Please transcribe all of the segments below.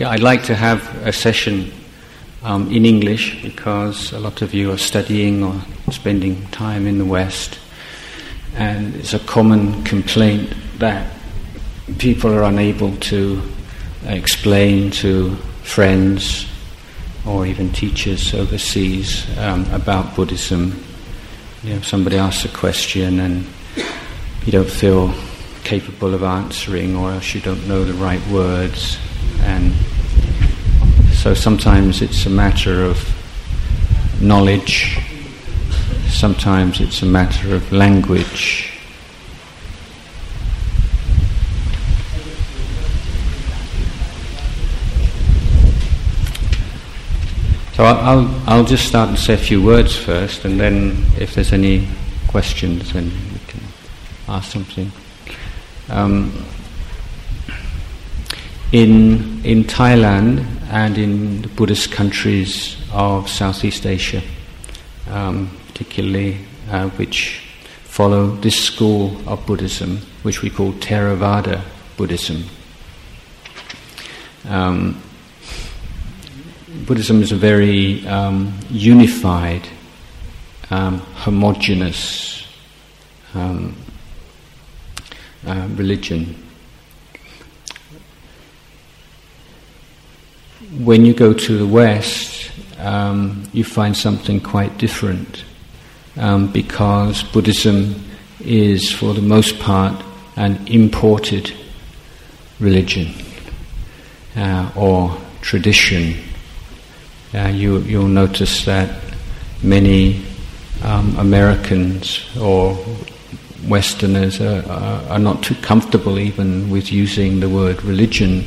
Okay, I'd like to have a session um, in English because a lot of you are studying or spending time in the West, and it's a common complaint that people are unable to explain to friends or even teachers overseas um, about Buddhism. You know, somebody asks a question and you don't feel capable of answering, or else you don't know the right words, and so sometimes it's a matter of knowledge, sometimes it's a matter of language. So I'll, I'll just start and say a few words first, and then if there's any questions, then we can ask something. Um, in, in Thailand and in the Buddhist countries of Southeast Asia, um, particularly uh, which follow this school of Buddhism, which we call Theravada Buddhism. Um, Buddhism is a very um, unified, um, homogeneous um, uh, religion when you go to the West, um, you find something quite different um, because Buddhism is, for the most part, an imported religion uh, or tradition. Uh, you, will notice that many um, Americans or Westerners are, are, are not too comfortable even with using the word religion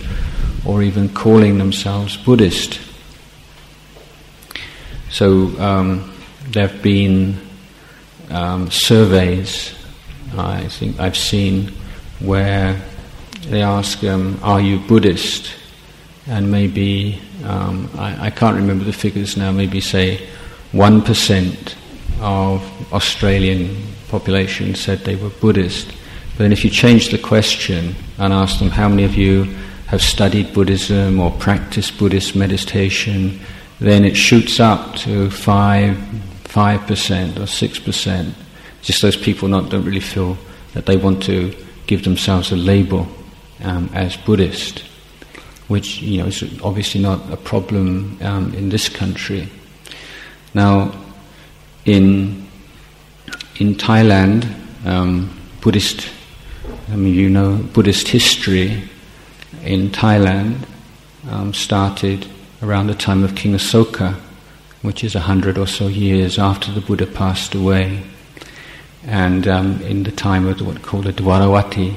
or even calling themselves Buddhist. So um, there have been um, surveys, I think I've seen, where they ask, um, Are you Buddhist? And maybe, um, I, I can't remember the figures now, maybe say 1% of Australian population said they were Buddhist. But then if you change the question and ask them, How many of you have studied Buddhism or practiced Buddhist meditation, then it shoots up to five, five percent or six percent. Just those people not don't really feel that they want to give themselves a label um, as Buddhist, which you know is obviously not a problem um, in this country. Now, in in Thailand, um, Buddhist, I mean, you know, Buddhist history in Thailand um, started around the time of King Asoka, which is a hundred or so years after the Buddha passed away, and um, in the time of what called the Dwaravati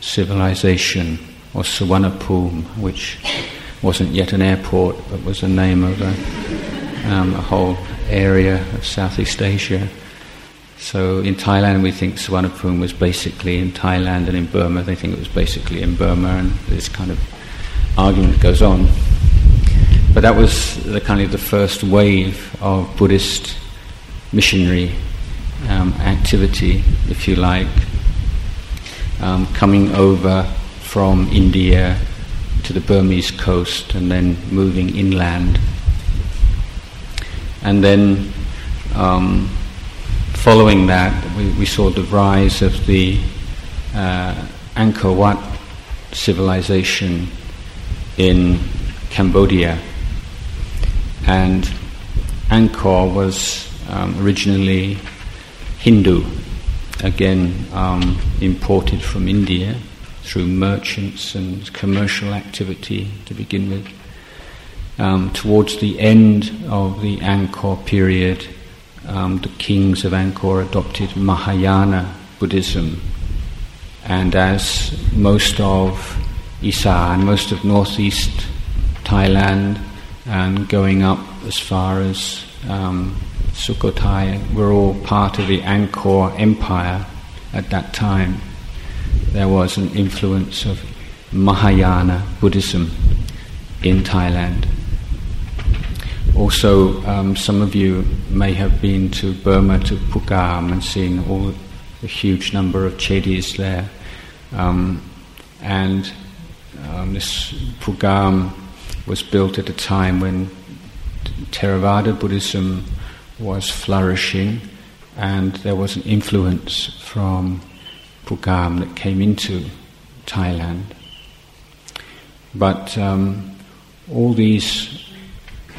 civilization or Suvarnabhumi, which wasn't yet an airport but was the name of a, um, a whole area of Southeast Asia. So in Thailand, we think Suvarnabhumi was basically in Thailand, and in Burma, they think it was basically in Burma, and this kind of argument goes on. But that was the kind of the first wave of Buddhist missionary um, activity, if you like, um, coming over from India to the Burmese coast and then moving inland. And then um, following that, we, we, saw the rise of the uh, Angkor Wat civilization in Cambodia. And Angkor was um, originally Hindu, again um, imported from India through merchants and commercial activity to begin with. Um, towards the end of the Angkor period, um, the kings of Angkor adopted Mahayana Buddhism, and as most of Isan, most of northeast Thailand, and going up as far as um, Sukhothai were all part of the Angkor Empire at that time. There was an influence of Mahayana Buddhism in Thailand. Also, um, some of you may have been to Burma, to Phugam, and seen all the huge number of chedis there. Um, and um, this Phugam was built at a time when Theravada Buddhism was flourishing and there was an influence from Pugam that came into Thailand. But um, all these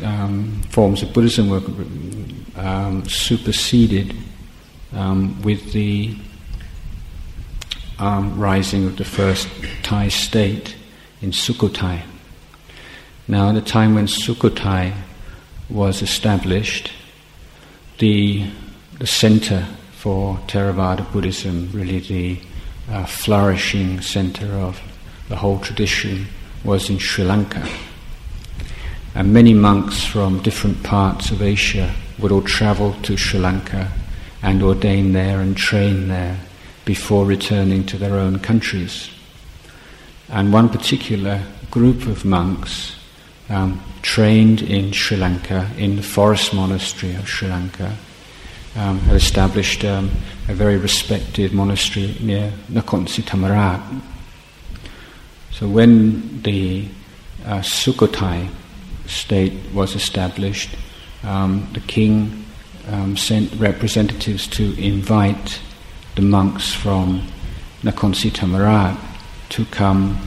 um, forms of Buddhism were um, superseded um, with the um, rising of the first Thai state in Sukhothai. Now, at the time when Sukhothai was established, the, the center for Theravada Buddhism, really the uh, flourishing center of the whole tradition, was in Sri Lanka. And many monks from different parts of Asia would all travel to Sri Lanka and ordain there and train there before returning to their own countries. And one particular group of monks um, trained in Sri Lanka, in the forest monastery of Sri Lanka, um, had established um, a very respected monastery near Nakhon Si Thammarat. So when the uh, Sukhothai state was established, um, the king um, sent representatives to invite the monks from Nakhon Si Thammarat to come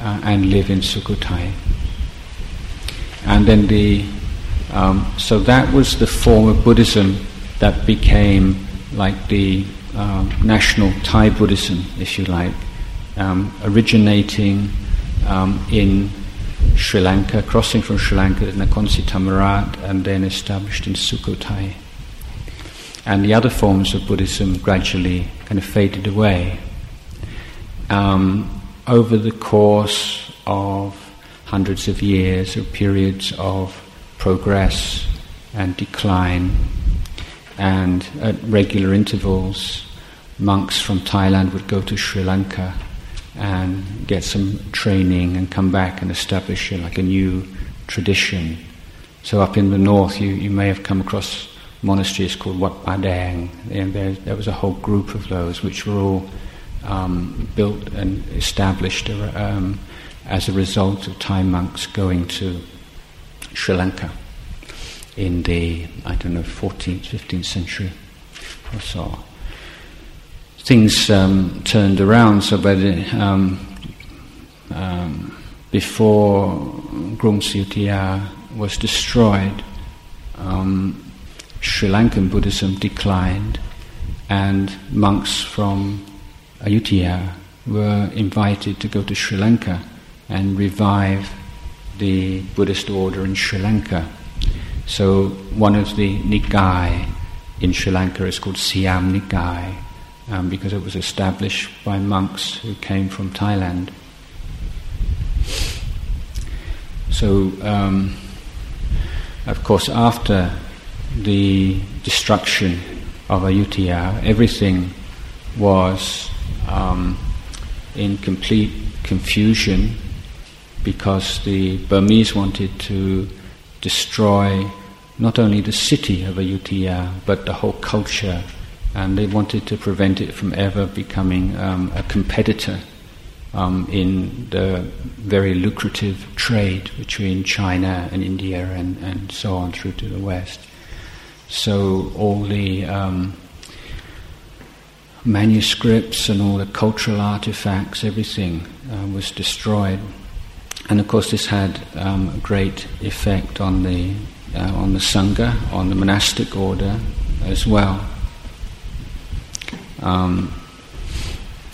uh, and live in Sukhothai. And then the um, so that was the form of Buddhism that became like the uh, national Thai Buddhism, if you like, um, originating um, in Sri Lanka, crossing from Sri Lanka to Nakhon Si Thammarat, and then established in Sukhothai. And the other forms of Buddhism gradually kind of faded away. Um, over the course of hundreds of years, or periods of progress and decline, and at regular intervals, monks from Thailand would go to Sri Lanka and get some training and come back and establish like a new tradition. So up in the north, you, you may have come across monasteries called Wat Pa Daeng, and there, there was a whole group of those which were all um, built and established um, as a result of Thai monks going to Sri Lanka in the, I don't know, 14th, 15th century or so things um, turned around. So by um, um, before Krung Si Ayutthaya was destroyed, um, Sri Lankan Buddhism declined, and monks from Ayutthaya were invited to go to Sri Lanka and revive the Buddhist order in Sri Lanka. So one of the Nikai in Sri Lanka is called Siam Nikai um, because it was established by monks who came from Thailand. So, um, of course, after the destruction of Ayutthaya, everything was um, in complete confusion because the Burmese wanted to destroy not only the city of Ayutthaya but the whole culture and they wanted to prevent it from ever becoming um, a competitor um, in the very lucrative trade between China and India and, and so on through to the West. So all the um, manuscripts and all the cultural artifacts, everything uh, was destroyed. And of course, this had um, a great effect on the uh, on the sangha, on the monastic order as well um,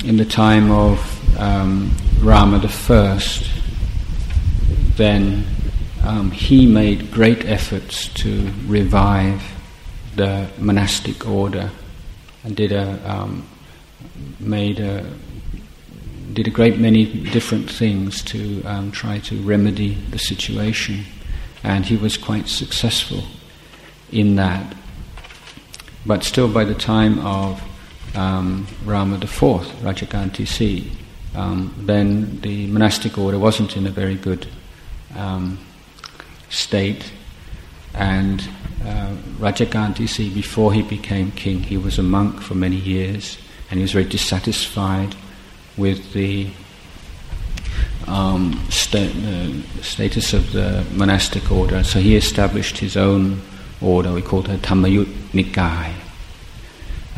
in the time of um, Rama I, then um, he made great efforts to revive the monastic order and did a um, made a did a great many different things to um, try to remedy the situation, and he was quite successful in that. But still, by the time of um, Rama IV, Rajakan Thi Si, um, then the monastic order wasn't in a very good um, state. And uh, Rajakan Thi Si, before he became king, he was a monk for many years and he was very dissatisfied with the um, sta- uh, status of the monastic order. So he established his own order. We called it Dhammayut Nikaya,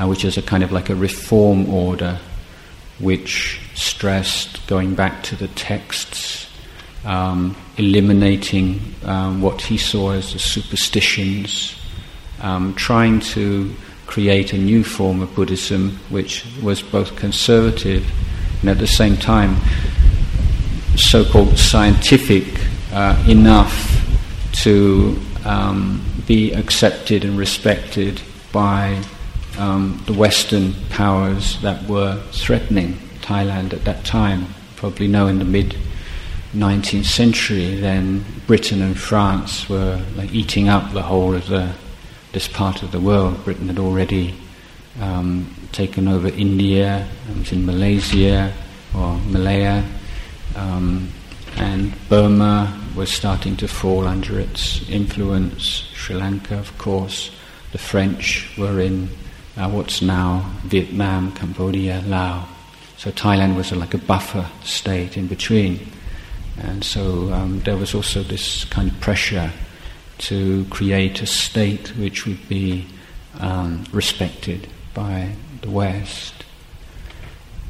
uh, which is a kind of like a reform order, which stressed going back to the texts, um, eliminating um, what he saw as the superstitions, um, trying to create a new form of Buddhism which was both conservative and at the same time so called scientific uh, enough to um, be accepted and respected by um, the Western powers that were threatening Thailand at that time. Probably know in the mid 19th century, then Britain and France were like eating up the whole of the this part of the world. Britain had already um, taken over India, was in Malaysia or Malaya, um, and Burma was starting to fall under its influence. Sri Lanka, of course, the French were in uh, what's now Vietnam, Cambodia, Laos. So Thailand was a, like a buffer state in between. And so um, there was also this kind of pressure to create a state which would be um, respected by the West.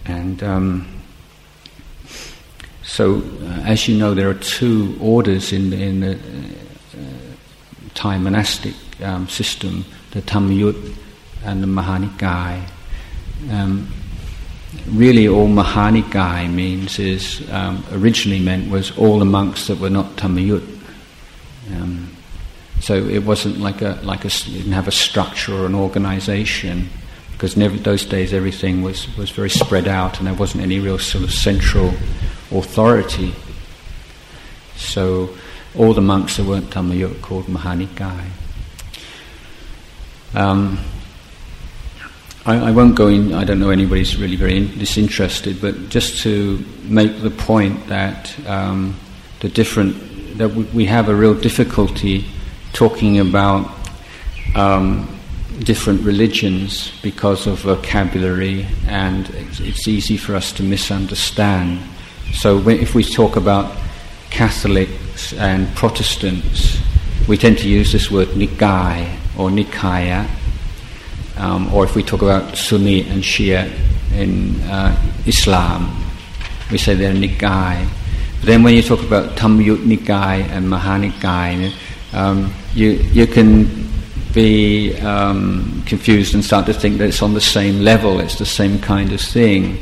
And um, so, uh, as you know, there are two orders in, in the uh, Thai monastic um, system the Dhammayut and the Mahanikaya. Um, really, all Mahanikaya means is um, originally meant was all the monks that were not Dhammayut. Um, so it wasn't like a like a didn't have a structure or an organization because those days everything was was very spread out and there wasn't any real sort of central authority. So all the monks that weren't Dhammayut called Mahanikaya. Um, I, I, won't go in, I don't know anybody's really very in, disinterested, but just to make the point that um, the different, that we, we have a real difficulty talking about um, different religions because of vocabulary, and it's, it's, easy for us to misunderstand. So, if we talk about Catholics and Protestants, we tend to use this word nikai or nikaya, um, or if we talk about Sunni and Shia in uh, Islam, we say they're nikai. But then when you talk about Dhammayut Nikai and Mahanikai, um, you, you can be um, confused and start to think that it's on the same level, it's the same kind of thing.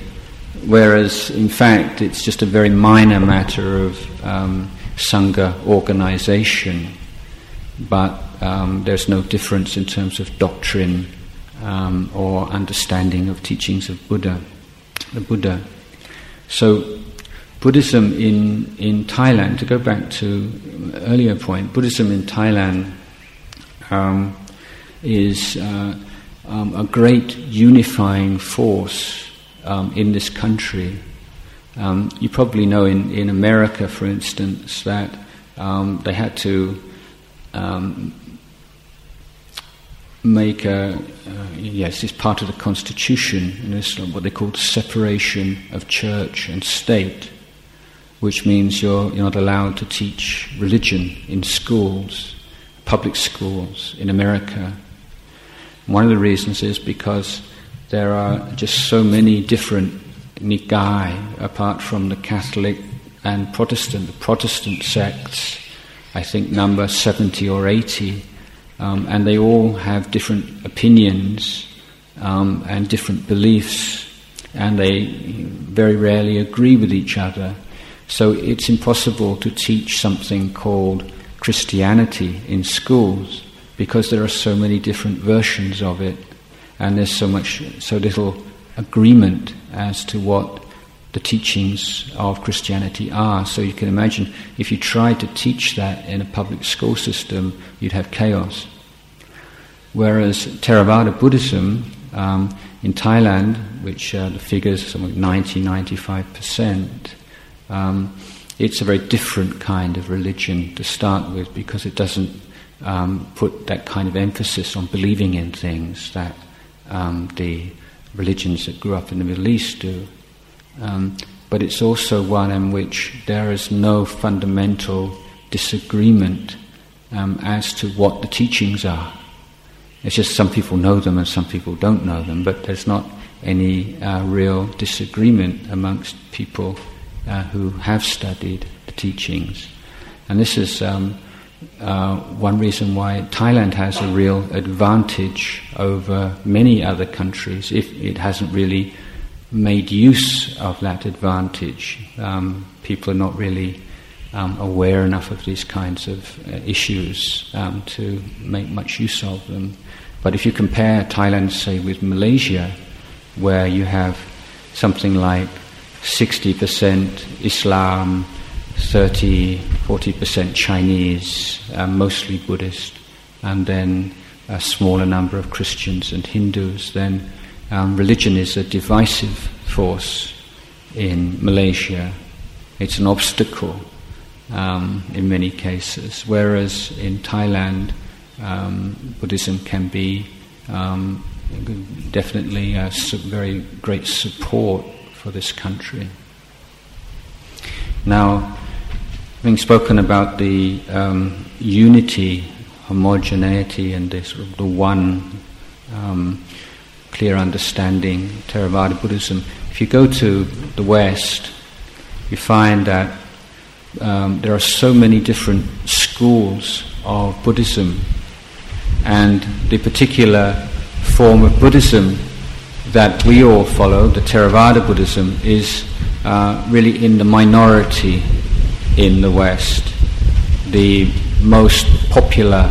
Whereas, in fact, it's just a very minor matter of um, Sangha organization, but um, there's no difference in terms of doctrine um, or understanding of teachings of Buddha, the Buddha. So, Buddhism in, in Thailand, to go back to earlier point, Buddhism in Thailand um, is uh, um, a great unifying force um, in this country. Um, you probably know in, in America, for instance, that um, they had to um, make a, uh, yes, it's part of the constitution, and it's what they call the separation of church and state which means you're, you're not allowed to teach religion in schools, public schools in America. One of the reasons is because there are just so many different nikai apart from the Catholic and Protestant. The Protestant sects, I think, number 70 or 80, um, and they all have different opinions um, and different beliefs, and they very rarely agree with each other. So it's impossible to teach something called Christianity in schools because there are so many different versions of it and there's so much so little agreement as to what the teachings of Christianity are. So you can imagine if you tried to teach that in a public school system, you'd have chaos. Whereas Theravada Buddhism um, in Thailand, which uh, the figures are something like 90 95%, um, it's a very different kind of religion to start with because it doesn't um, put that kind of emphasis on believing in things that um, the religions that grew up in the Middle East do. Um, but it's also one in which there is no fundamental disagreement um, as to what the teachings are. It's just some people know them and some people don't know them, but there's not any uh, real disagreement amongst people uh, who have studied the teachings. And this is um, uh, one reason why Thailand has a real advantage over many other countries if it hasn't really made use of that advantage. Um, people are not really um, aware enough of these kinds of uh, issues um, to make much use of them. But if you compare Thailand, say, with Malaysia, where you have something like 60% Islam, 30, 40% Chinese, uh, mostly Buddhist, and then a smaller number of Christians and Hindus, then um, religion is a divisive force in Malaysia. It's an obstacle um, in many cases, whereas in Thailand, um, Buddhism can be um, definitely a very great support for this country. Now, having spoken about the um, unity, homogeneity, and this the one um, clear understanding, Theravada Buddhism, if you go to the West, you find that um, there are so many different schools of Buddhism, and the particular form of Buddhism that we all follow, the Theravada Buddhism, is uh, really in the minority in the West. The most popular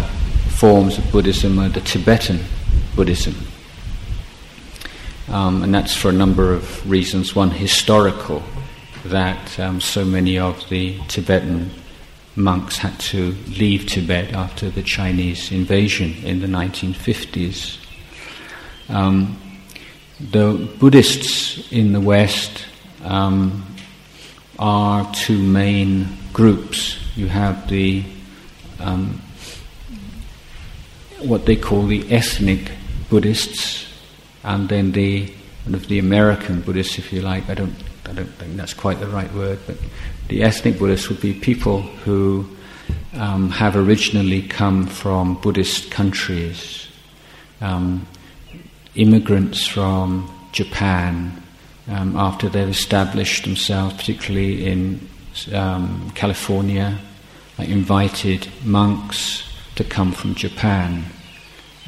forms of Buddhism are the Tibetan Buddhism. Um, and that's for a number of reasons. One, historical, that um, so many of the Tibetan monks had to leave Tibet after the Chinese invasion in the 1950s. Um, the Buddhists in the West um, are two main groups. You have the um, what they call the ethnic Buddhists, and then the the American Buddhists, if you like. I don't, I don't think that's quite the right word, but the ethnic Buddhists would be people who um, have originally come from Buddhist countries, um, immigrants from Japan, um, after they've established themselves, particularly in um, California, invited monks to come from Japan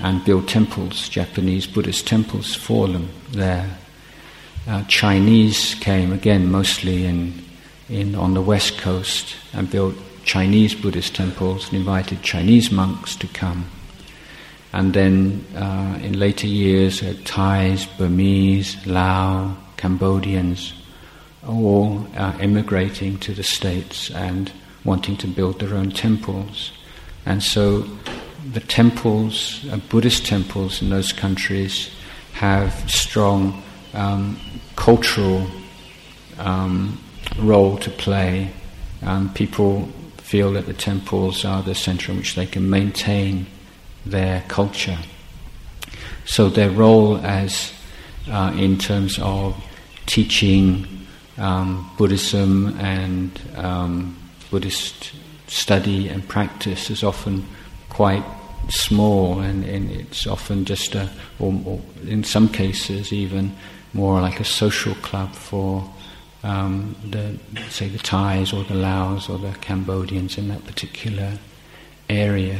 and build temples, Japanese Buddhist temples for them there. Uh, Chinese came again mostly in, in on the west coast and built Chinese Buddhist temples and invited Chinese monks to come. And then uh, in later years, uh, Thais, Burmese, Lao, Cambodians, all uh, immigrating to the States and wanting to build their own temples. And so the temples, uh, Buddhist temples in those countries, have strong um, cultural um, role to play. Um, people feel that the temples are the center in which they can maintain their culture. So their role as uh, in terms of teaching um, Buddhism and um, Buddhist study and practice is often quite small, and, and it's often just a, or, or, in some cases even more like a social club for um, the say the Thais or the Laos or the Cambodians in that particular area.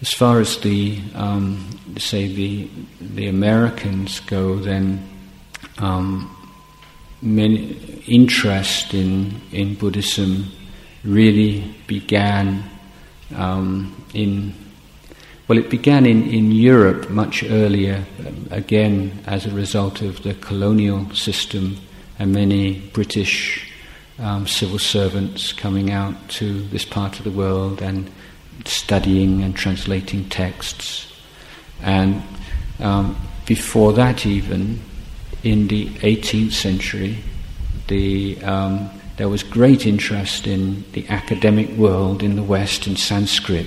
As far as the um, say the the Americans go, then um, many interest in in Buddhism really began um, in well, it began in, in Europe much earlier, again as a result of the colonial system and many British um, civil servants coming out to this part of the world and studying and translating texts. And um, before that, even in the 18th century, the, um, there was great interest in the academic world in the West in Sanskrit,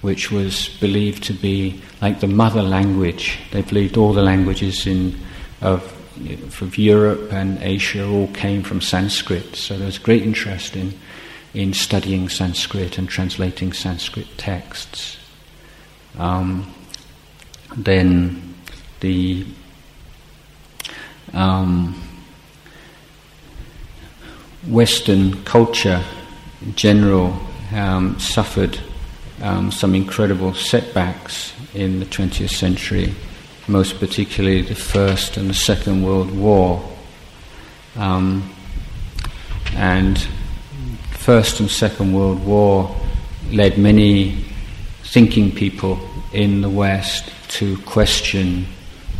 which was believed to be like the mother language. They believed all the languages in, of from Europe and Asia all came from Sanskrit. So there was great interest in, in studying Sanskrit and translating Sanskrit texts. Um, then the um, Western culture in general um, suffered um, some incredible setbacks in the 20th century, most particularly the First and the Second World War. Um, and First and Second World War led many thinking people in the West to question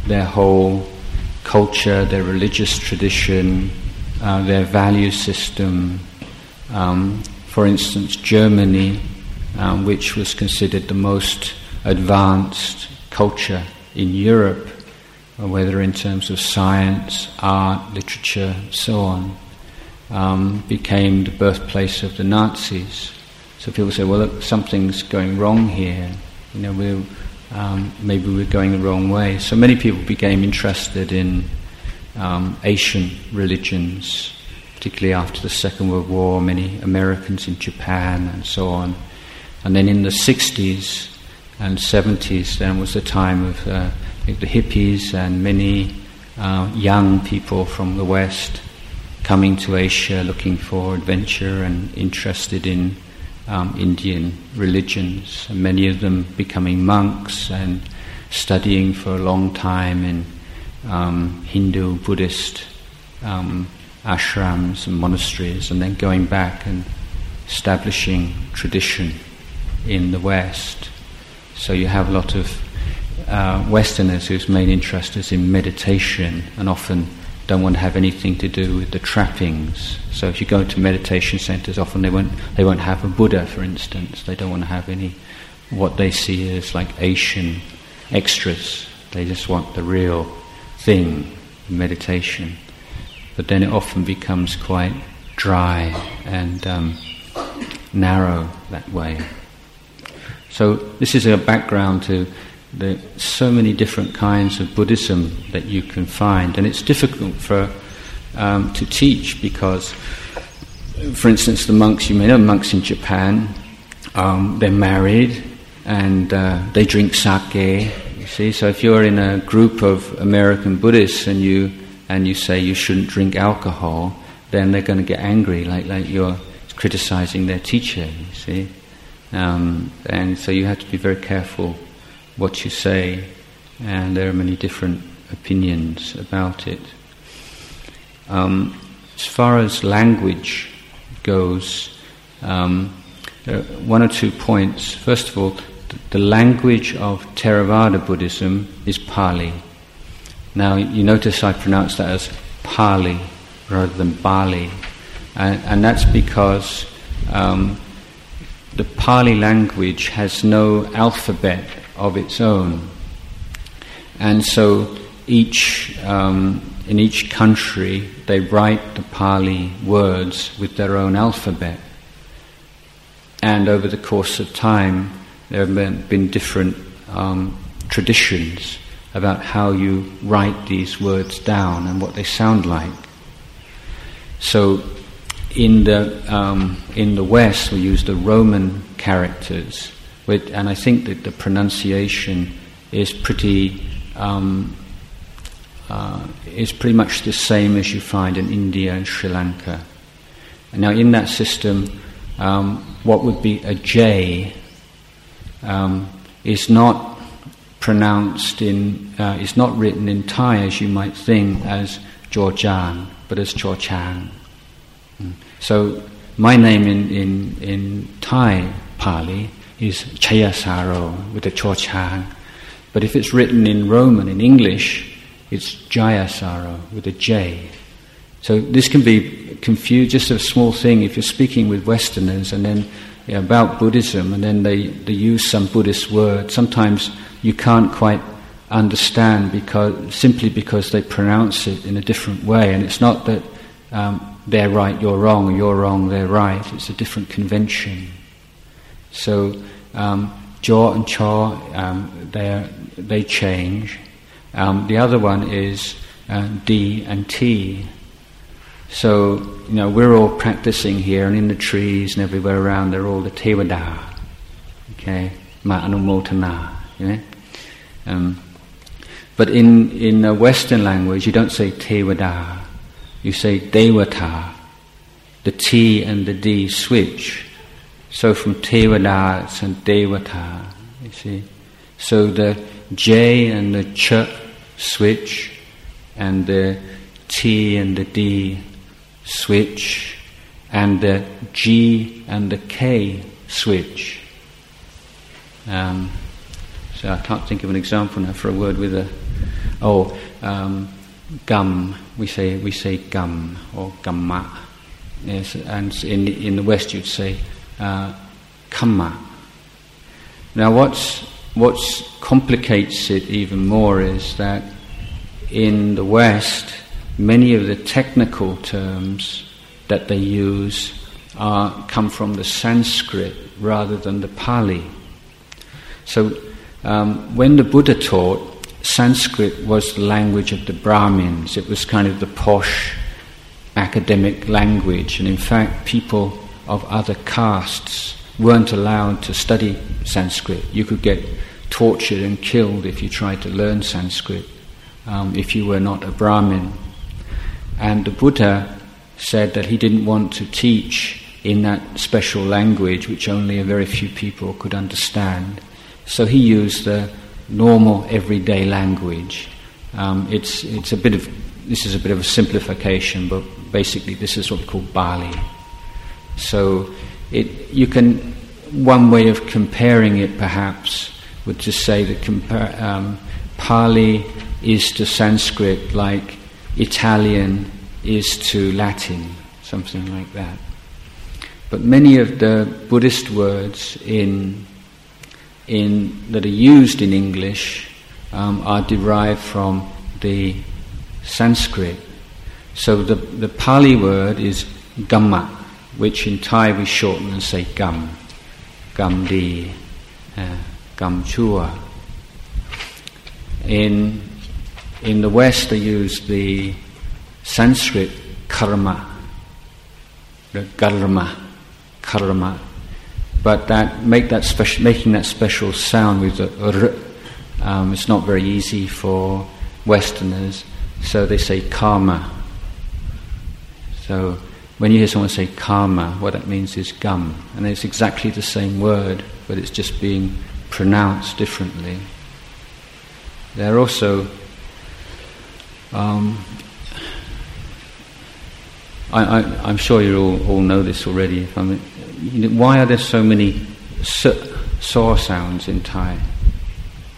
their whole culture, their religious tradition, uh, their value system. Um, for instance, Germany, um, which was considered the most advanced culture in Europe, whether in terms of science, art, literature, so on, um, became the birthplace of the Nazis. So people say, well, look, something's going wrong here. You know, we're, um, maybe we're going the wrong way. So many people became interested in um, Asian religions, particularly after the Second World War, many Americans in Japan and so on. And then in the 60s and 70s, then was the time of uh, the hippies and many uh, young people from the West coming to Asia looking for adventure and interested in um, Indian religions, and many of them becoming monks and studying for a long time in um, Hindu, Buddhist um, ashrams and monasteries, and then going back and establishing tradition in the West. So you have a lot of uh, Westerners whose main interest is in meditation and often don't want to have anything to do with the trappings. So if you go to meditation centers, often they won't they won't have a Buddha, for instance. They don't want to have any what they see as like Asian extras. They just want the real thing, meditation. But then it often becomes quite dry and um, narrow that way. So this is a background to the so many different kinds of Buddhism that you can find, and it's difficult for um, to teach because, for instance, the monks you may know monks in Japan, um, they're married and uh, they drink sake. See, so if you're in a group of American Buddhists and you and you say you shouldn't drink alcohol, then they're going to get angry, like like you're criticizing their teacher. You see, um, and so you have to be very careful what you say, and there are many different opinions about it. Um, as far as language goes, um, there are one or two points. First of all, the language of Theravada Buddhism is Pali. Now, you notice I pronounce that as Pali rather than Bali, and, and that's because um, the Pali language has no alphabet of its own. And so each, um, in each country, they write the Pali words with their own alphabet. And over the course of time, there have been, different um, traditions about how you write these words down and what they sound like. So, in the um, in the West, we use the Roman characters, with, and I think that the pronunciation is pretty um, uh, is pretty much the same as you find in India and Sri Lanka. Now, in that system, um, what would be a J um, is not pronounced in, uh, is not written in Thai as you might think as Georgian, but as Chorchang. Mm. So, my name in, in, in Thai Pali is Chayasaro with a Chorchang. But if it's written in Roman, in English, it's Jayasaro with a J. So this can be confused, just a small thing, if you're speaking with Westerners and then know, about Buddhism and then they, they use some Buddhist word, sometimes you can't quite understand because simply because they pronounce it in a different way. And it's not that um, they're right, you're wrong, you're wrong, they're right. It's a different convention. So um, jaw and chaw, um, they change. Um, the other one is uh, D and T. So, you know, we're all practicing here and in the trees and everywhere around, they're all the Tevada. Okay? Ma Anumotana. Um, but in, in a Western language, you don't say Tevada, you say Devata. The T and the D switch. So from Tevada it's a Devata, you see. So the J and the Ch switch, and the T and the D switch, and the G and the K switch. Um, so I can't think of an example now for a word with a oh um, gum. We say we say gum or gamma. Yes, and in in the West you'd say uh. Now, what's what complicates it even more is that in the West, many of the technical terms that they use are, come from the Sanskrit rather than the Pali. So, um, when the Buddha taught, Sanskrit was the language of the Brahmins. It was kind of the posh academic language, and in fact, people of other castes weren't allowed to study Sanskrit. You could get tortured and killed if you tried to learn Sanskrit, um, if you were not a Brahmin. And the Buddha said that he didn't want to teach in that special language which only a very few people could understand. So he used the normal everyday language. Um, it's, it's a bit of, this is a bit of a simplification, but basically this is what we call Bali. So it, you can, one way of comparing it perhaps would to say that compar- um, Pali is to Sanskrit like Italian is to Latin, something like that. But many of the Buddhist words in, in, that are used in English um, are derived from the Sanskrit. So the, the Pali word is gamma, which in Thai we shorten and say gum, gum di, uh, gum chua. In, in the West, they use the Sanskrit karma, the karma, karma, but that make that special, making that special sound with the r, um, it's not very easy for Westerners, so they say karma. So when you hear someone say karma, what that means is gum. And it's exactly the same word, but it's just being pronounced differently. There are also, um, I, am sure you all, all know this already. I mean, you know, why are there so many saw sounds in Thai?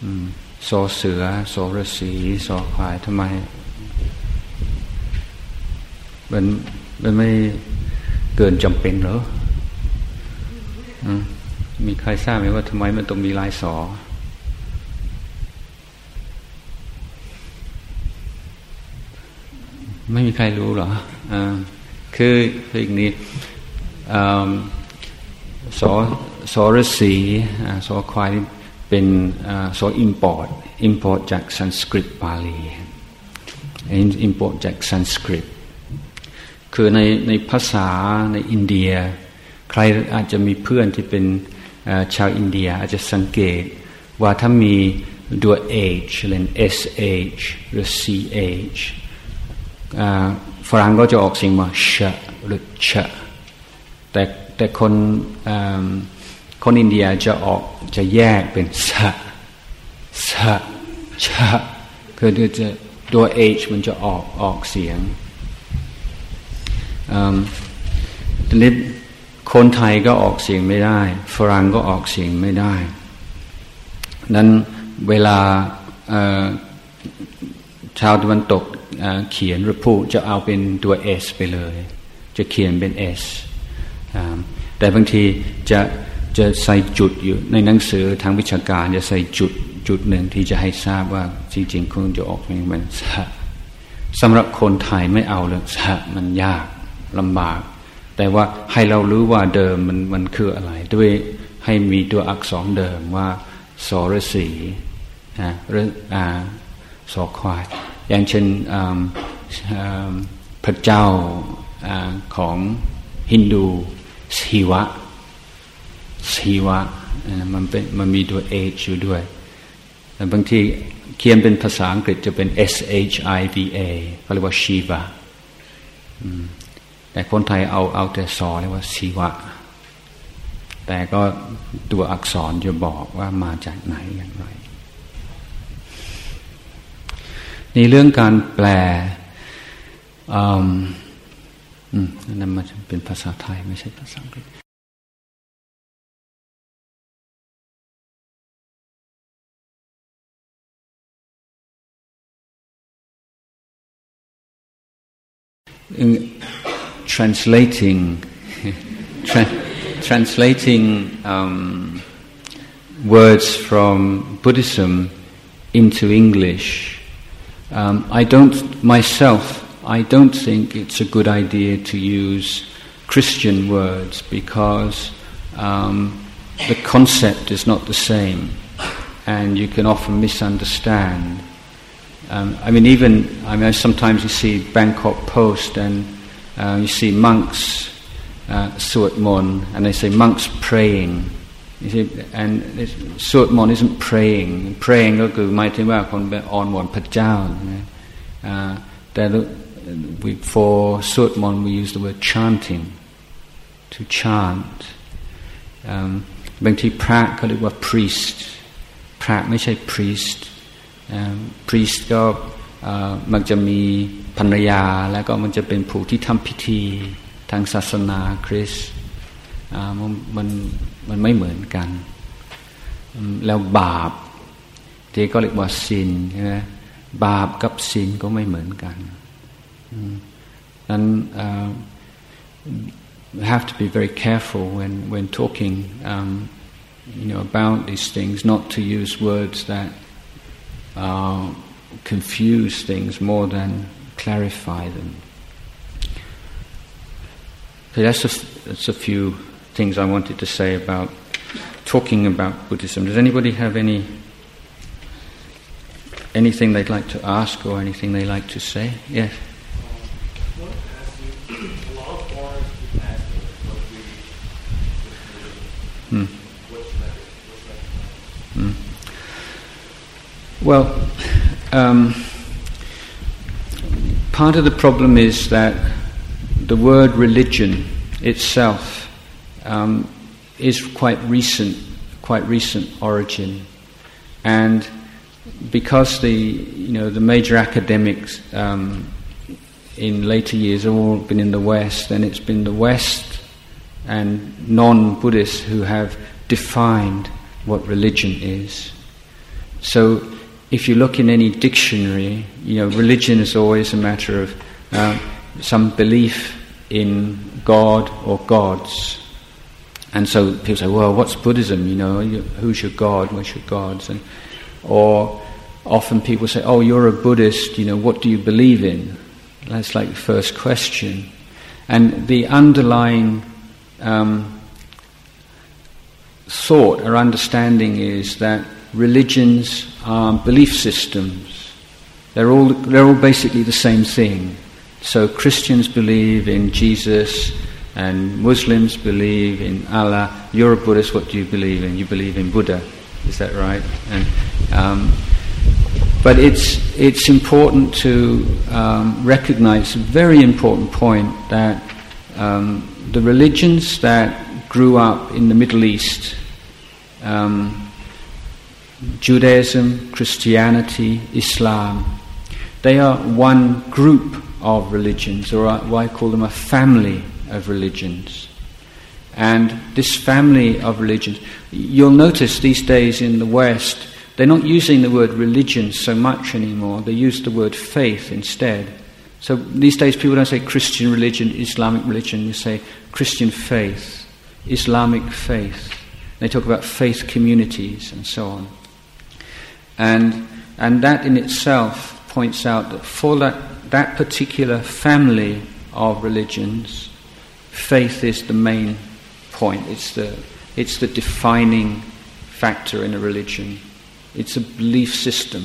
Mm. Saw sura, saw rasi, saw kwai. ทำไม when มันไม่เกินจำเป็นเหรอ มีใครทราบไหมว่าทำไมมันต้องมีลายสอ ไม่มีใครรู้หรออคือคืออย่างนี้สอสอรสีสอควายเป็นสออิมพอร์ตอิมพอร์ตจากสันสกฤตบาลีอิมพอร์ตจากสันสกฤตคือในในภาษาในอินเดีย ใครอาจจะมีเพื่อนที่เป็นชาวอินเดียอาจจะสังเกตว่าถ้ามีตัว h เล่น sh หรือ ch ฝรั่งก็จะออกเสียงว่าชะหรือชะแต่แต่คนคนอินเดียจะออกจะแยกเป็นสะสะชะคือจะตัว h มันจะออกออกเสียงทีนี้คนไทยก็ออกเสียงไม่ได้ ฝรั่งก็ออกเสียงไม่ได้ นั้นเวลาชาวตะวันตก เขียนหรือพูดจะเอาเป็นตัว S ไปเลย จะเขียนเป็น S แต่บางทีจะจะใส่จุดอยู่ในหนังสือทางวิชาการจะใส่จุดจุดหนึ่งที่จะให้ทราบว่าจริงๆคุณจะออกเป็นสะสำหรับคนไทยไม่เอาเลยสะมันยากลำบาก แต่ว่าให้เรารู้ว่าเดิมมันมันคืออะไร ด้วยให้มีตัวอักษรเดิมว่าสรสีนะหรืออ่าสอควาย อย่างเช่นพระเจ้าของฮินดูชีวะชีวะมันเป็นมันมีตัว H อยู่ด้วยแต่บางทีเขียนเป็นภาษาอังกฤษจะเป็น S H I V A เขาเรียกว่าชีวะแต่คนไทยเอาเอาแต่สอเรียกว่าชีวะ แต่ก็ตัวอักษรจะบอกว่ามาจากไหนอย่างไร ในเรื่องการแปลนั่นมันเป็นภาษาไทยไม่ใช่ภาษาอังกฤษ translating tra- translating um, words from Buddhism into English. Um, I don't myself. I don't think it's a good idea to use Christian words because um, the concept is not the same, and you can often misunderstand. Um, I mean, even I mean, sometimes you see Bangkok Post and uh, you see monks uh, mon, and they say monks praying. You see, and mon isn't praying. Praying ก็คือหมายถึงว่าคนไปอ่อนวอนพระเจ้าแต่ we, for mon we use the word chanting to chant บางทีพระเขาเรียกว่า priest พระไม่ใช่ priest priest ก็มันจะมีภรรยาแล้วก็มันจะเป็นผู้ที่ทำพิธีทางศาสนาคริสต์มัน มันมันไม่เหมือนกัน แล้วบาปที่ก็เรียกว่าสินใช่ไหมบาปกับสินก็ไม่เหมือนกันนั้น have to be very careful when when talking um, you know about these things not to use words that uh, confuse things more than clarify them. So that's just that's a few things I wanted to say about talking about Buddhism. Does anybody have any anything they'd like to ask or anything they like to say? Yes. Hmm. Hmm. Well, um, part of the problem is that the word religion itself um, is quite recent, quite recent origin, and because the you know the major academics um, in later years have all been in the West, and it's been the West and non-Buddhists who have defined what religion is. So if you look in any dictionary, you know, religion is always a matter of uh, some belief in God or gods. And so people say, well, what's Buddhism? You know, who's your God? What's your gods? And, or often people say, oh, you're a Buddhist, you know, what do you believe in? That's like the first question. And the underlying um, thought or understanding is that religions are belief systems. They're all, they're all basically the same thing. So Christians believe in Jesus, and Muslims believe in Allah. You're a Buddhist, what do you believe in? You believe in Buddha. Is that right? And, um, but it's, it's important to um, recognize a very important point that um, the religions that grew up in the Middle East um, Judaism, Christianity, Islam, they are one group of religions, or I call them a family of religions. And this family of religions, you'll notice these days in the West, they're not using the word religion so much anymore, they use the word faith instead. So these days people don't say Christian religion, Islamic religion, they say Christian faith, Islamic faith. They talk about faith communities and so on. And, and that in itself points out that for that, that particular family of religions, faith is the main point. It's the, it's the defining factor in a religion. It's a belief system.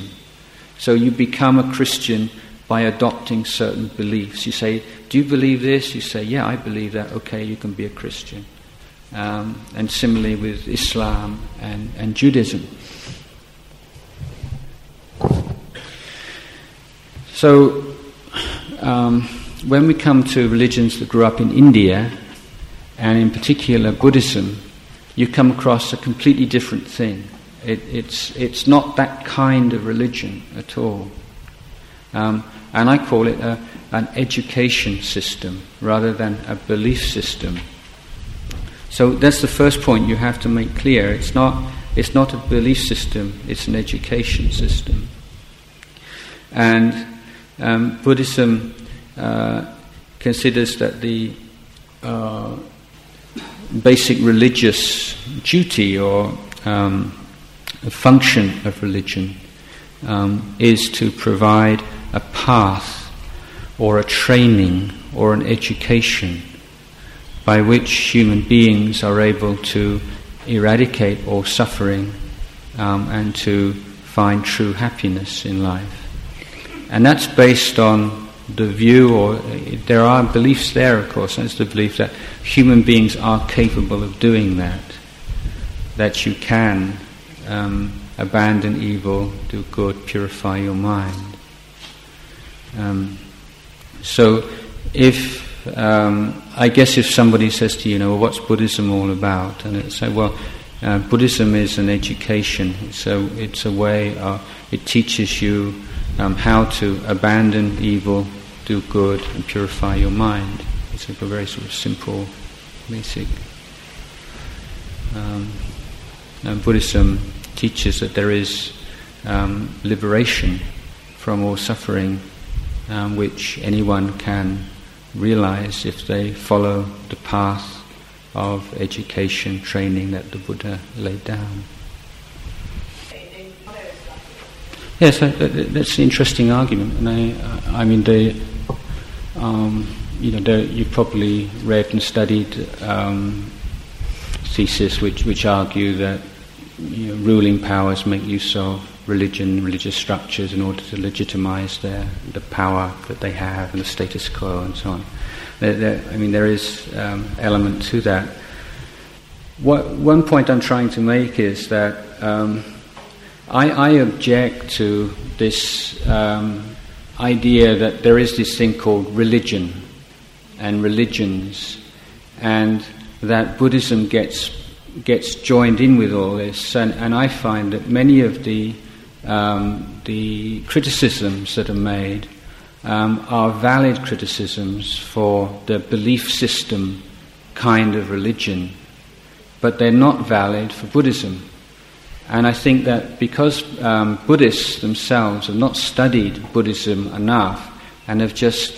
So you become a Christian by adopting certain beliefs. You say, Do you believe this? You say, Yeah, I believe that. Okay, you can be a Christian. Um, and similarly with Islam and, and Judaism. So, um, when we come to religions that grew up in India, and in particular Buddhism, you come across a completely different thing. It, it's, it's not that kind of religion at all. Um, and I call it a, an education system rather than a belief system. So that's the first point you have to make clear. It's not, it's not a belief system, it's an education system. And um, Buddhism considers that the uh, basic religious duty or um, function of religion um, is to provide a path or a training or an education by which human beings are able to eradicate all suffering um, and to find true happiness in life. And that's based on the view, or there are beliefs there, of course, and it's the belief that human beings are capable of doing that, that you can um, abandon evil, do good, purify your mind. Um, so, if um, I guess if somebody says to you, you know, well, what's Buddhism all about? And it's say, well, uh, Buddhism is an education. So it's a way. It teaches you um, how to abandon evil, do good, and purify your mind. It's like a very sort of simple, basic. Um, Buddhism teaches that there is um, liberation from all suffering, um, which anyone can realize if they follow the path of education, training that the Buddha laid down. Yes, that's an interesting argument, and I, I mean, the, um, you know, the, you probably read and studied um, theses which which argue that you know, ruling powers make use of religion, religious structures in order to legitimize their the power that they have and the status quo and so on. There, there, I mean, there is um, element to that. What, one point I'm trying to make is that. Um, I, I object to this um, idea that there is this thing called religion and religions, and that Buddhism gets gets joined in with all this. And, and I find that many of the um, the criticisms that are made um, are valid criticisms for the belief system kind of religion, but they're not valid for Buddhism. And I think that because um, Buddhists themselves have not studied Buddhism enough and have just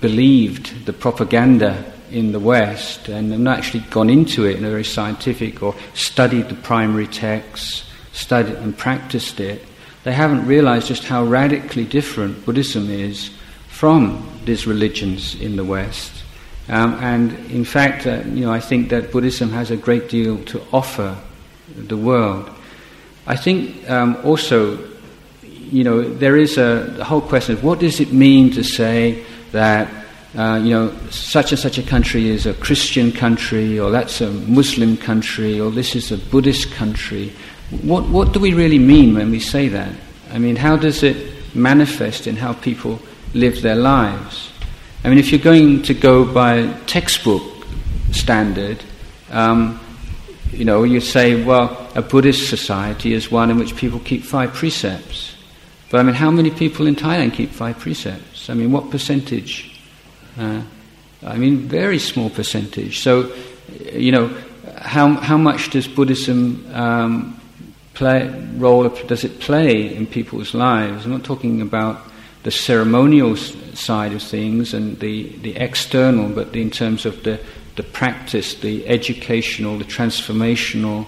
believed the propaganda in the West and have not actually gone into it in a very scientific or studied the primary texts, studied and practiced it, they haven't realized just how radically different Buddhism is from these religions in the West. Um, and in fact, uh, you know, I think that Buddhism has a great deal to offer the world. I think um, also, you know, there is a the whole question of what does it mean to say that, uh, you know, such and such a country is a Christian country, or that's a Muslim country, or this is a Buddhist country. What, what do we really mean when we say that? I mean, how does it manifest in how people live their lives? I mean, if you're going to go by textbook standard, um, you know, you say, well, a Buddhist society is one in which people keep five precepts. But I mean, how many people in Thailand keep five precepts? I mean, what percentage? Uh, I mean, very small percentage. So, you know, how, how much does Buddhism um, play, role does it play in people's lives? I'm not talking about the ceremonial side of things and the, the external, but in terms of the the practice, the educational, the transformational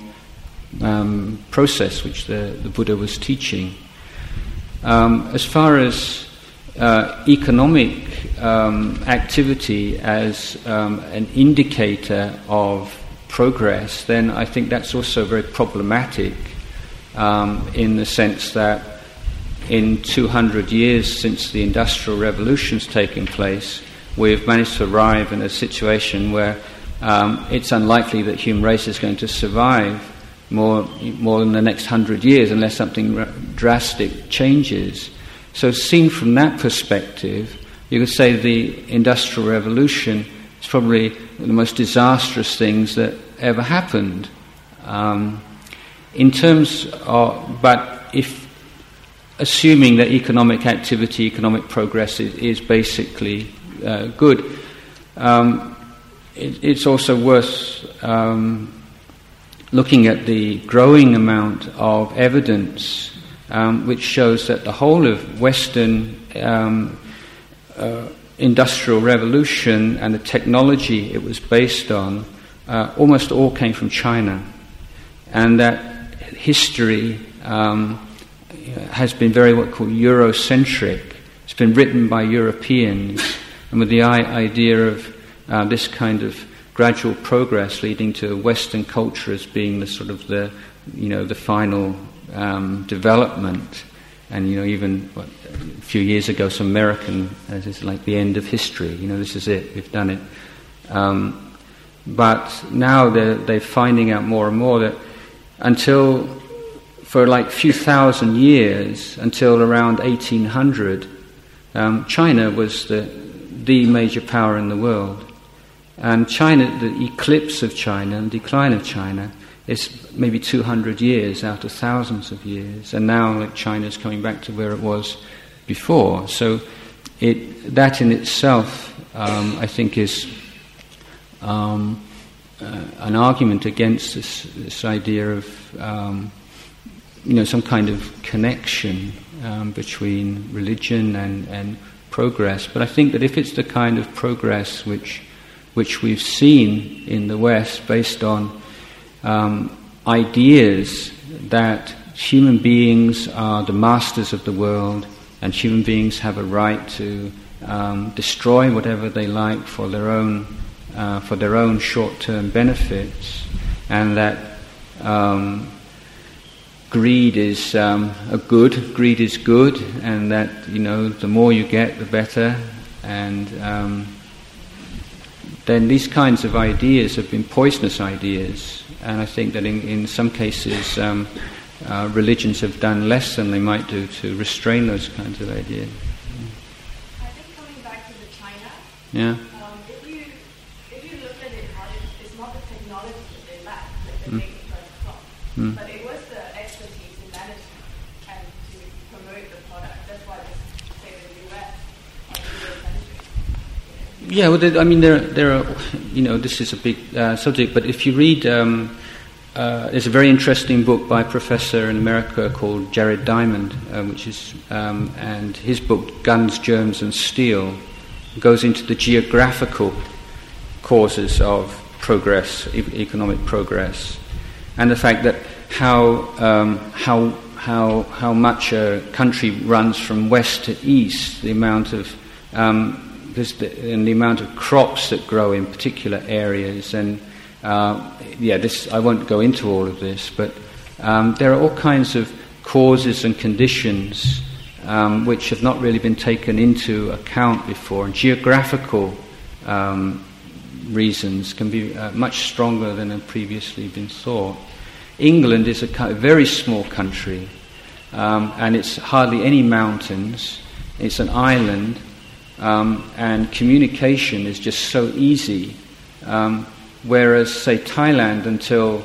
um, process which the, the Buddha was teaching. Um, as far as uh, economic um, activity as um, an indicator of progress, then I think that's also very problematic um, in the sense that in 200 years since the Industrial Revolution's taken place, we've managed to arrive in a situation where um, it's unlikely that human race is going to survive more, more than the next hundred years unless something r- drastic changes. So, seen from that perspective, you could say the Industrial Revolution is probably the most disastrous things that ever happened. Um, in terms of, but if assuming that economic activity, economic progress is, is basically uh, good, um, it, it's also worth um, looking at the growing amount of evidence um, which shows that the whole of Western um, uh, industrial revolution and the technology it was based on uh, almost all came from China, and that history um, has been very what called Eurocentric. It's been written by Europeans, and with the idea of uh, this kind of gradual progress leading to Western culture as being the sort of the, you know, the final um, development. And, you know, even what, a few years ago, some American, as uh, is like the end of history. You know, this is it, we've done it. Um, but now they're, they're finding out more and more that until, for like a few thousand years, until around 1800, um, China was the, the major power in the world. And China, the eclipse of China and decline of China is maybe 200 years out of thousands of years. And now like, China is coming back to where it was before. So it, that in itself, um, I think, is um, uh, an argument against this, this idea of um, you know, some kind of connection um, between religion and, and progress. But I think that if it's the kind of progress which which we've seen in the West based on um, ideas that human beings are the masters of the world and human beings have a right to um, destroy whatever they like for their own uh, for their own short-term benefits, and that um, greed is um, a good, greed is good, and that you know the more you get, the better, and um, then these kinds of ideas have been poisonous ideas. And I think that in, in some cases, um, uh, religions have done less than they might do to restrain those kinds of ideas. I think coming back to the China, yeah. Um, if, you, if you look at it, it's not the technology that they lack that they mm. make the crop, mm. but it was the expertise in management and to promote the product. That's why they say the US yeah, well, I mean, there, there are, you know, this is a big uh, subject, but if you read, um, uh, there's a very interesting book by a professor in America called Jared Diamond, uh, which is, um, and his book, Guns, Germs, and Steel, goes into the geographical causes of progress, e- economic progress, and the fact that how, um, how, how, how much a country runs from west to east, the amount of um, and the amount of crops that grow in particular areas. And uh, yeah, this I won't go into all of this, but um, there are all kinds of causes and conditions um, which have not really been taken into account before. And geographical um, reasons can be uh, much stronger than have previously been thought. England is a, very small country, um, and it's hardly any mountains. It's an island, um, and communication is just so easy. Um, whereas, say, Thailand until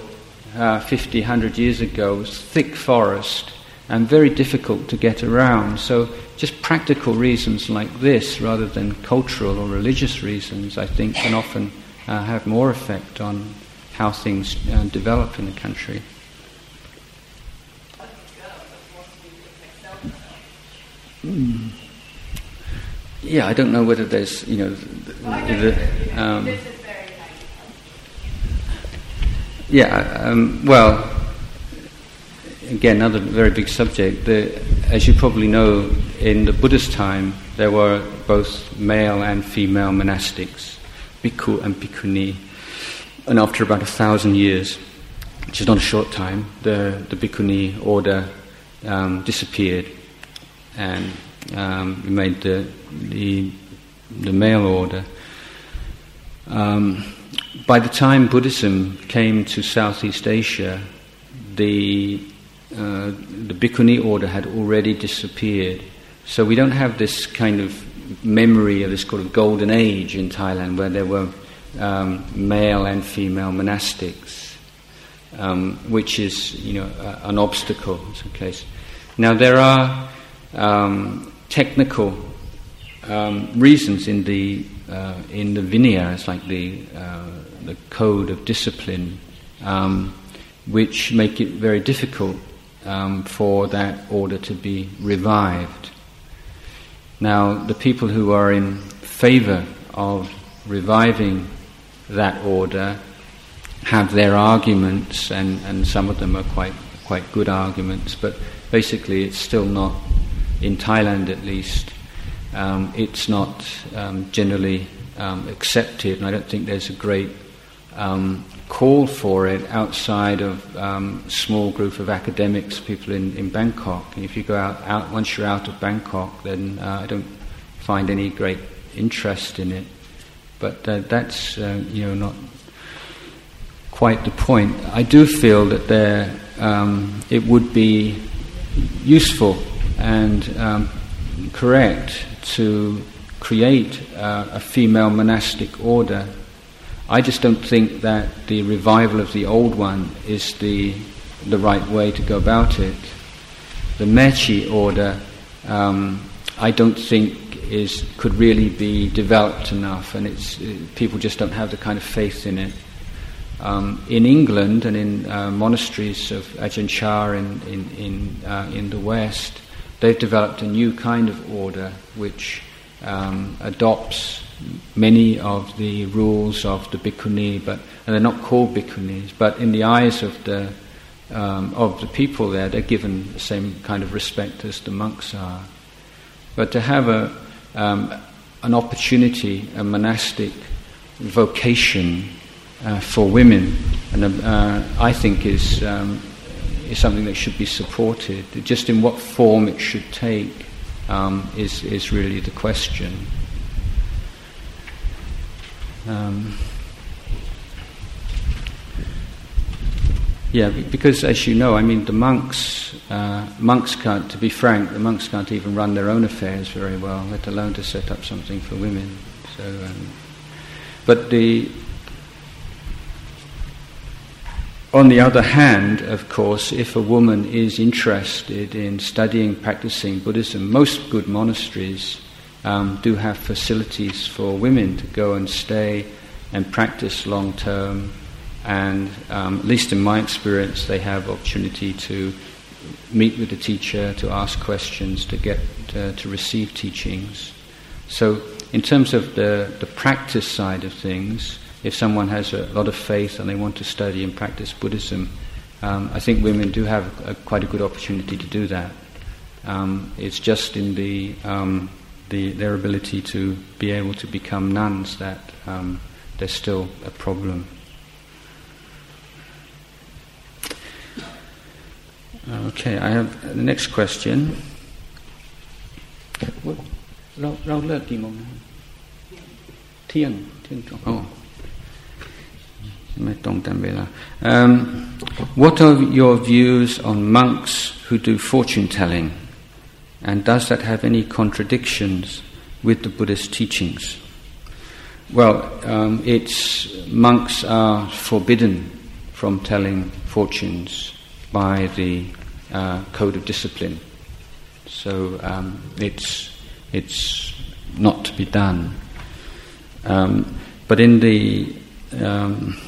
uh, 50, 100 years ago was thick forest and very difficult to get around. So, just practical reasons like this, rather than cultural or religious reasons, I think can often uh, have more effect on how things uh, develop in the country. Mm yeah, I don't know whether there's, you know, the, the, um, yeah, um, well, again, another very big subject. The, as you probably know, in the Buddhist time, there were both male and female monastics, bhikkhu and bhikkhuni. And after about a thousand years, which is not a short time, the, the bhikkhuni order um, disappeared and um, we made the, the, the male order. Um, by the time Buddhism came to Southeast Asia, the, uh, the Bhikkhuni order had already disappeared. So we don't have this kind of memory of this kind of golden age in Thailand where there were um, male and female monastics, um, which is you know an obstacle in some case. Now there are um, technical um, reasons in the uh, in the Vinaya, like the uh, the code of discipline, um, which make it very difficult um, for that order to be revived. Now, the people who are in favor of reviving that order have their arguments, and, and some of them are quite quite good arguments, but basically it's still not in Thailand at least. Um, it's not um, generally um, accepted, and I don't think there's a great um, call for it outside of um, small group of academics, people in, in Bangkok. And if you go out, out once you're out of Bangkok, then uh, I don't find any great interest in it. But uh, that's uh, you know not quite the point. I do feel that there um, it would be useful and um, correct to create uh, a female monastic order I just don't think that the revival of the old one is the, the right way to go about it. The Maechi order, um, I don't think is could really be developed enough, and it's people just don't have the kind of faith in it. Um, in England and in uh, monasteries of Ajahn Chah in in in, uh, in, the West, they've developed a new kind of order which um, adopts many of the rules of the bhikkhuni, but and they're not called bhikkhunis, but in the eyes of the um, of the people there, they're given the same kind of respect as the monks are. But to have a um, an opportunity, a monastic vocation uh, for women, and uh, I think is um, is something that should be supported. Just in what form it should take um, is is really the question. Um, yeah, because as you know, I mean, the monks, uh, monks can't, to be frank, the monks can't even run their own affairs very well, let alone to set up something for women. So, um, but the, on the other hand, of course, if a woman is interested in studying, practicing Buddhism, most good monasteries um, do have facilities for women to go and stay and practice long term. And um, at least in my experience, they have opportunity to meet with the teacher, to ask questions, to get to receive teachings. So, in terms of the, the practice side of things, if someone has a lot of faith and they want to study and practice Buddhism, um, I think women do have a, quite a good opportunity to do that. Um, it's just in the um, the, their ability to be able to become nuns, that um, there's still a problem. Okay, I have the next question. เราเราเลิกกี่โมงเที่ยงเที่ยงตรงอ๋อ ไม่ตรงตามเวลา um, What are your views on monks who do fortune telling? And does that have any contradictions with the Buddhist teachings? Well, um, it's monks are forbidden from telling fortunes by the uh, code of discipline. So um, it's it's not to be done. Um, but in the um,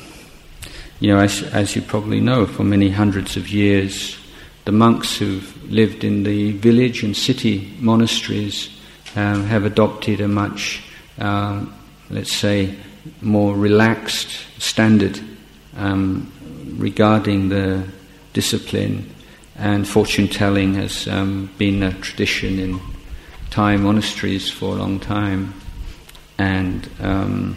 you know, as, as you probably know, for many hundreds of years, the monks who've lived in the village and city monasteries um, have adopted a much, uh, let's say, more relaxed standard um, regarding the discipline, and fortune telling has um, been a tradition in Thai monasteries for a long time, and um,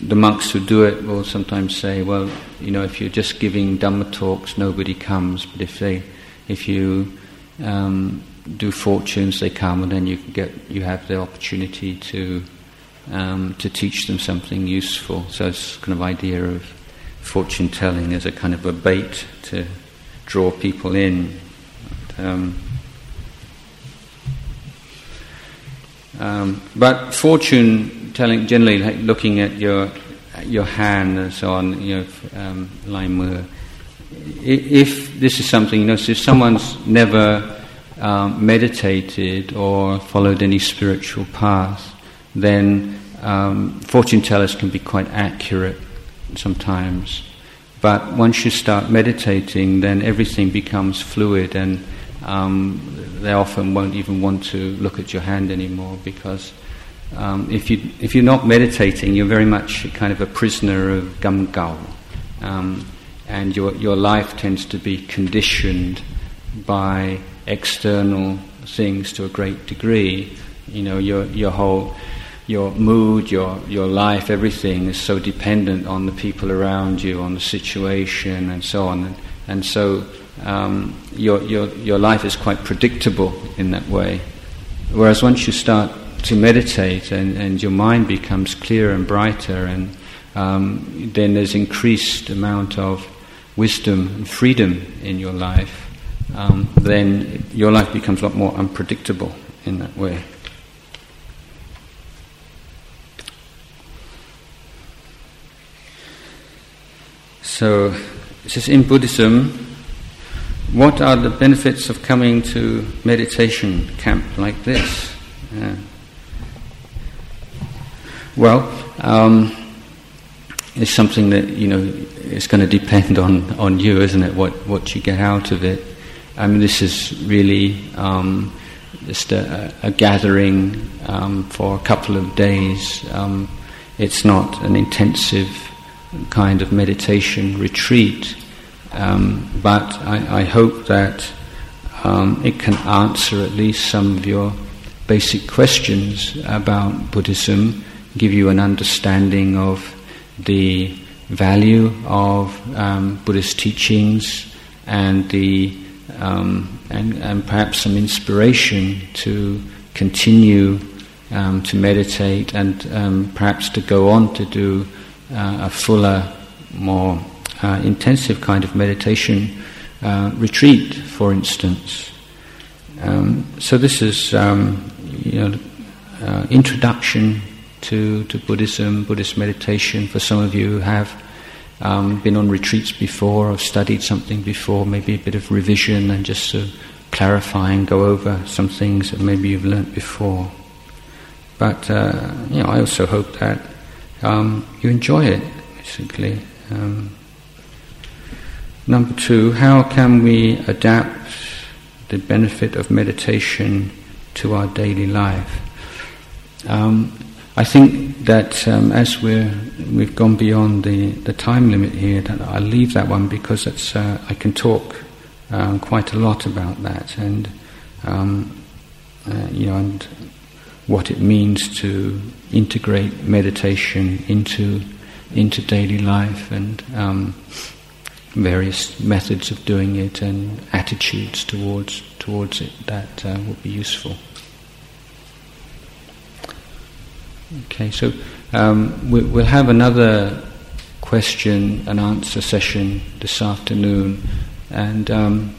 the monks who do it will sometimes say, well, you know, if you're just giving Dhamma talks, nobody comes. But if they, if you um, do fortunes, they come, and then you get you have the opportunity to um, to teach them something useful. So it's kind of idea of fortune telling as a kind of a bait to draw people in. Um, um, but fortune telling, generally, like looking at your your hand and so on, you know, um, If this is something, you know, so if someone's never um, meditated or followed any spiritual path, then um, fortune tellers can be quite accurate sometimes. But once you start meditating, then everything becomes fluid, and um, they often won't even want to look at your hand anymore because um, if, you, if you're not meditating, you're very much kind of a prisoner of gamgao. Um, and your, your life tends to be conditioned by external things to a great degree. You know, your, your whole your mood, your, your life, everything is so dependent on the people around you, on the situation, and so on. And, and so um, your, your, your life is quite predictable in that way. Whereas once you start to meditate and, and your mind becomes clearer and brighter, and um, then there's increased amount of wisdom and freedom in your life, um, then your life becomes a lot more unpredictable in that way. So, it says in Buddhism, what are the benefits of coming to meditation camp like this? Uh, well, um, it's something that you know it's going to depend on, on you, isn't it? What what you get out of it. I mean, this is really um, just a, a gathering um, for a couple of days. Um, it's not an intensive kind of meditation retreat. Um, but I, I, hope that um, it can answer at least some of your basic questions about Buddhism, give you an understanding of the value of um, Buddhist teachings and the um, and, and, perhaps some inspiration to continue um, to meditate and um, perhaps to go on to do uh, a fuller, more uh, intensive kind of meditation uh, retreat, for instance. Um, so this is, um, you know, uh, introduction to, to Buddhism, Buddhist meditation. For some of you who have um, been on retreats before or studied something before, maybe a bit of revision and just to clarify and go over some things that maybe you've learnt before. But uh, you know, I also hope that um, you enjoy it, basically. Um, number two, how can we adapt the benefit of meditation to our daily life? Um, I think that um, as we're, we've gone beyond the, the time limit here, that I'll leave that one because it's, uh, I can talk um, quite a lot about that and um, uh, you know and what it means to integrate meditation into into daily life and um, various methods of doing it and attitudes towards towards it that uh, would be useful. Okay, so um, we, will have another question and answer session this afternoon, and um,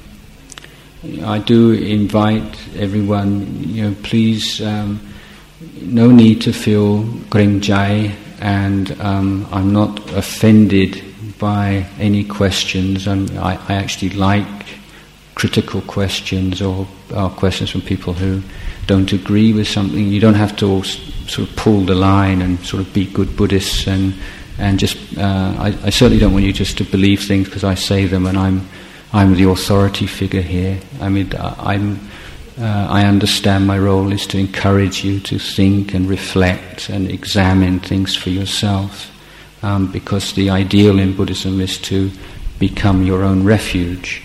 I do invite everyone. You know, please. Um, no need to feel jai, and um, I'm not offended by any questions. I, I actually like critical questions or, or, questions from people who don't agree with something. You don't have to sort of pull the line and sort of be good Buddhists and and just. Uh, I, I, certainly don't want you just to believe things because I say them and I'm I'm the authority figure here. I mean, I'm uh, I understand my role is to encourage you to think and reflect and examine things for yourself. Um, because the ideal in Buddhism is to become your own refuge.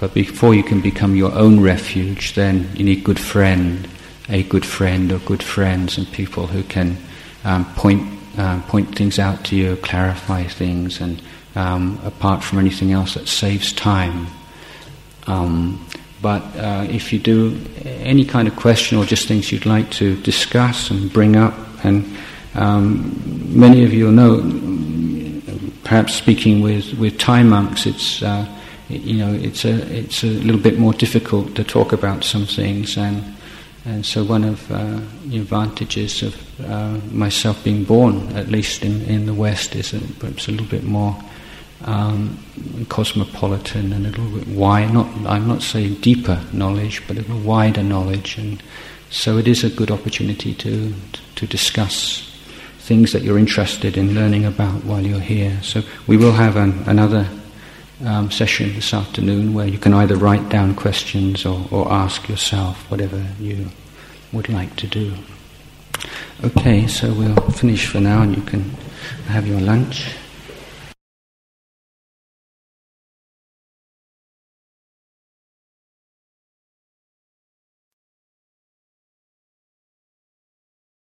But before you can become your own refuge, then you need good friend, a good friend or good friends, and people who can um, point uh, point things out to you, clarify things, and um, apart from anything else, that saves time. Um, but uh, if you do any kind of question or just things you'd like to discuss and bring up, and um, many of you will know, perhaps speaking with, with Thai monks, it's uh, you know it's a it's a little bit more difficult to talk about some things, and and so one of uh, the advantages of uh, myself being born, at least in, in the West, is perhaps a little bit more um, cosmopolitan and a little bit wide. Not, I'm not saying deeper knowledge, but a little wider knowledge, and so it is a good opportunity to to discuss things that you're interested in learning about while you're here. So we will have an, another um, session this afternoon where you can either write down questions or, or ask yourself whatever you would like to do. Okay, so we'll finish for now, and you can have your lunch.